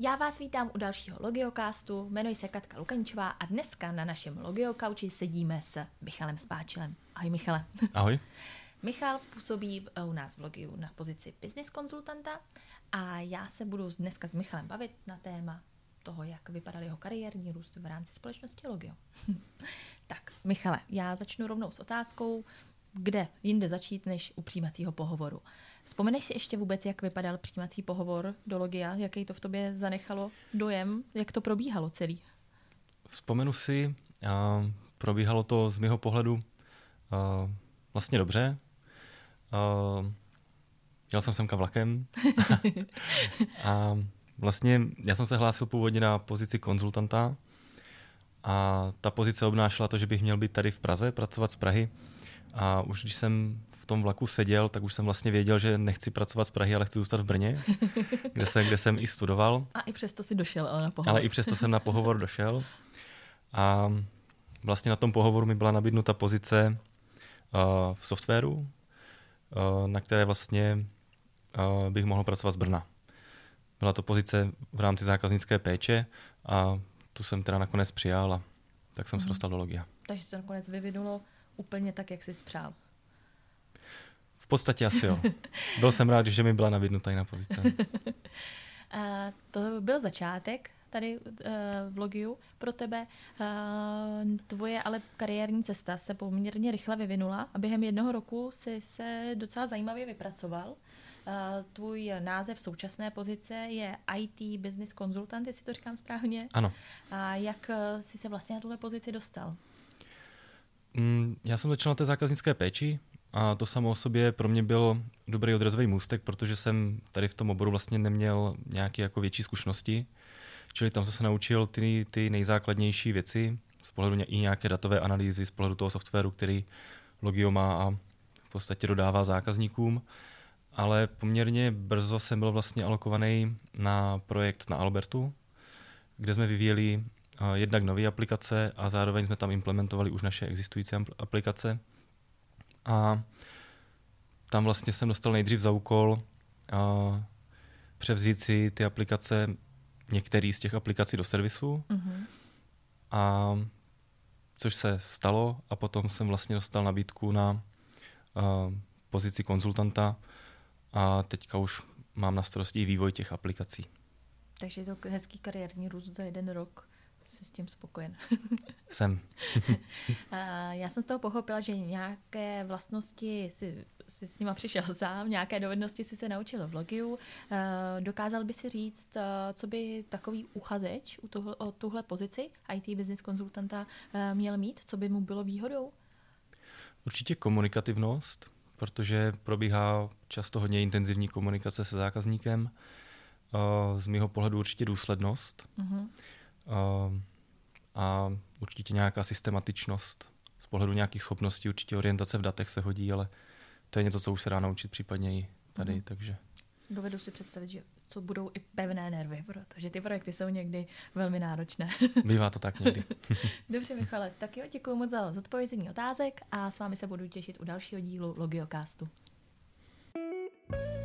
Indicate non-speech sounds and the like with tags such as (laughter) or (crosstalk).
Já vás vítám u dalšího Logiocastu, jmenuji se Katka Lukančová a dneska na našem Logiokauči sedíme s Michalem Spáčilem. Ahoj Michale. Ahoj. (laughs) Michal působí u nás v Logiu na pozici business konzultanta a já se budu dneska s Michalem bavit na téma toho, jak vypadal jeho kariérní růst v rámci společnosti Logio. (laughs) tak, Michale, já začnu rovnou s otázkou, kde jinde začít než u přijímacího pohovoru. Vzpomeneš si ještě vůbec, jak vypadal přijímací pohovor do Logia? Jaký to v tobě zanechalo dojem? Jak to probíhalo celý? Vzpomenu si, a probíhalo to z mého pohledu a, vlastně dobře. A, jel jsem semka vlakem (laughs) a vlastně já jsem se hlásil původně na pozici konzultanta a ta pozice obnášela to, že bych měl být tady v Praze, pracovat z Prahy a už když jsem v tom vlaku seděl, tak už jsem vlastně věděl, že nechci pracovat z Prahy, ale chci zůstat v Brně, (laughs) kde jsem, kde jsem i studoval. A i přesto si došel ale na pohovor. Ale i přesto jsem na pohovor došel. A vlastně na tom pohovoru mi byla nabídnuta pozice uh, v softwaru, uh, na které vlastně uh, bych mohl pracovat z Brna. Byla to pozice v rámci zákaznické péče a tu jsem teda nakonec přijal a tak jsem mm. se mhm. dostal do Logia. Takže se to nakonec vyvinulo úplně tak, jak jsi spřál. V podstatě asi jo. Byl jsem rád, že mi byla nabídnuta jiná pozice. (laughs) A to byl začátek tady uh, v Logiu pro tebe. Uh, tvoje ale kariérní cesta se poměrně rychle vyvinula a během jednoho roku si se docela zajímavě vypracoval. Uh, tvůj název současné pozice je IT Business Consultant, jestli to říkám správně. Ano. A jak jsi se vlastně na tuhle pozici dostal? Mm, já jsem začal na té zákaznické péči a to samo o sobě pro mě byl dobrý odrazový můstek, protože jsem tady v tom oboru vlastně neměl nějaké jako větší zkušenosti. Čili tam jsem se naučil ty, ty nejzákladnější věci z pohledu i nějaké datové analýzy, z pohledu toho softwaru, který Logio má a v podstatě dodává zákazníkům. Ale poměrně brzo jsem byl vlastně alokovaný na projekt na Albertu, kde jsme vyvíjeli jednak nové aplikace a zároveň jsme tam implementovali už naše existující aplikace. A tam vlastně jsem dostal nejdřív za úkol a převzít si ty aplikace, některé z těch aplikací do servisu. Mm-hmm. A což se stalo a potom jsem vlastně dostal nabídku na a, pozici konzultanta a teďka už mám na starosti vývoj těch aplikací. Takže je to hezký kariérní růst za jeden rok jsi s tím spokojen. (laughs) Jsem. (laughs) Já jsem z toho pochopila, že nějaké vlastnosti si, si s nima přišel (laughs) sám, nějaké dovednosti si se naučil v Logiu. Dokázal by si říct, co by takový uchazeč u toho, o tuhle pozici IT business konzultanta měl mít, co by mu bylo výhodou? Určitě komunikativnost, protože probíhá často hodně intenzivní komunikace se zákazníkem. Z mého pohledu určitě důslednost. Uh-huh a určitě nějaká systematičnost z pohledu nějakých schopností, určitě orientace v datech se hodí, ale to je něco, co už se dá naučit případně i tady, mm. takže... Dovedu si představit, že co budou i pevné nervy, protože ty projekty jsou někdy velmi náročné. (laughs) Bývá to tak někdy. (laughs) Dobře, Michale, tak jo, děkuji moc za zodpovězení otázek a s vámi se budu těšit u dalšího dílu Logiocastu. thank you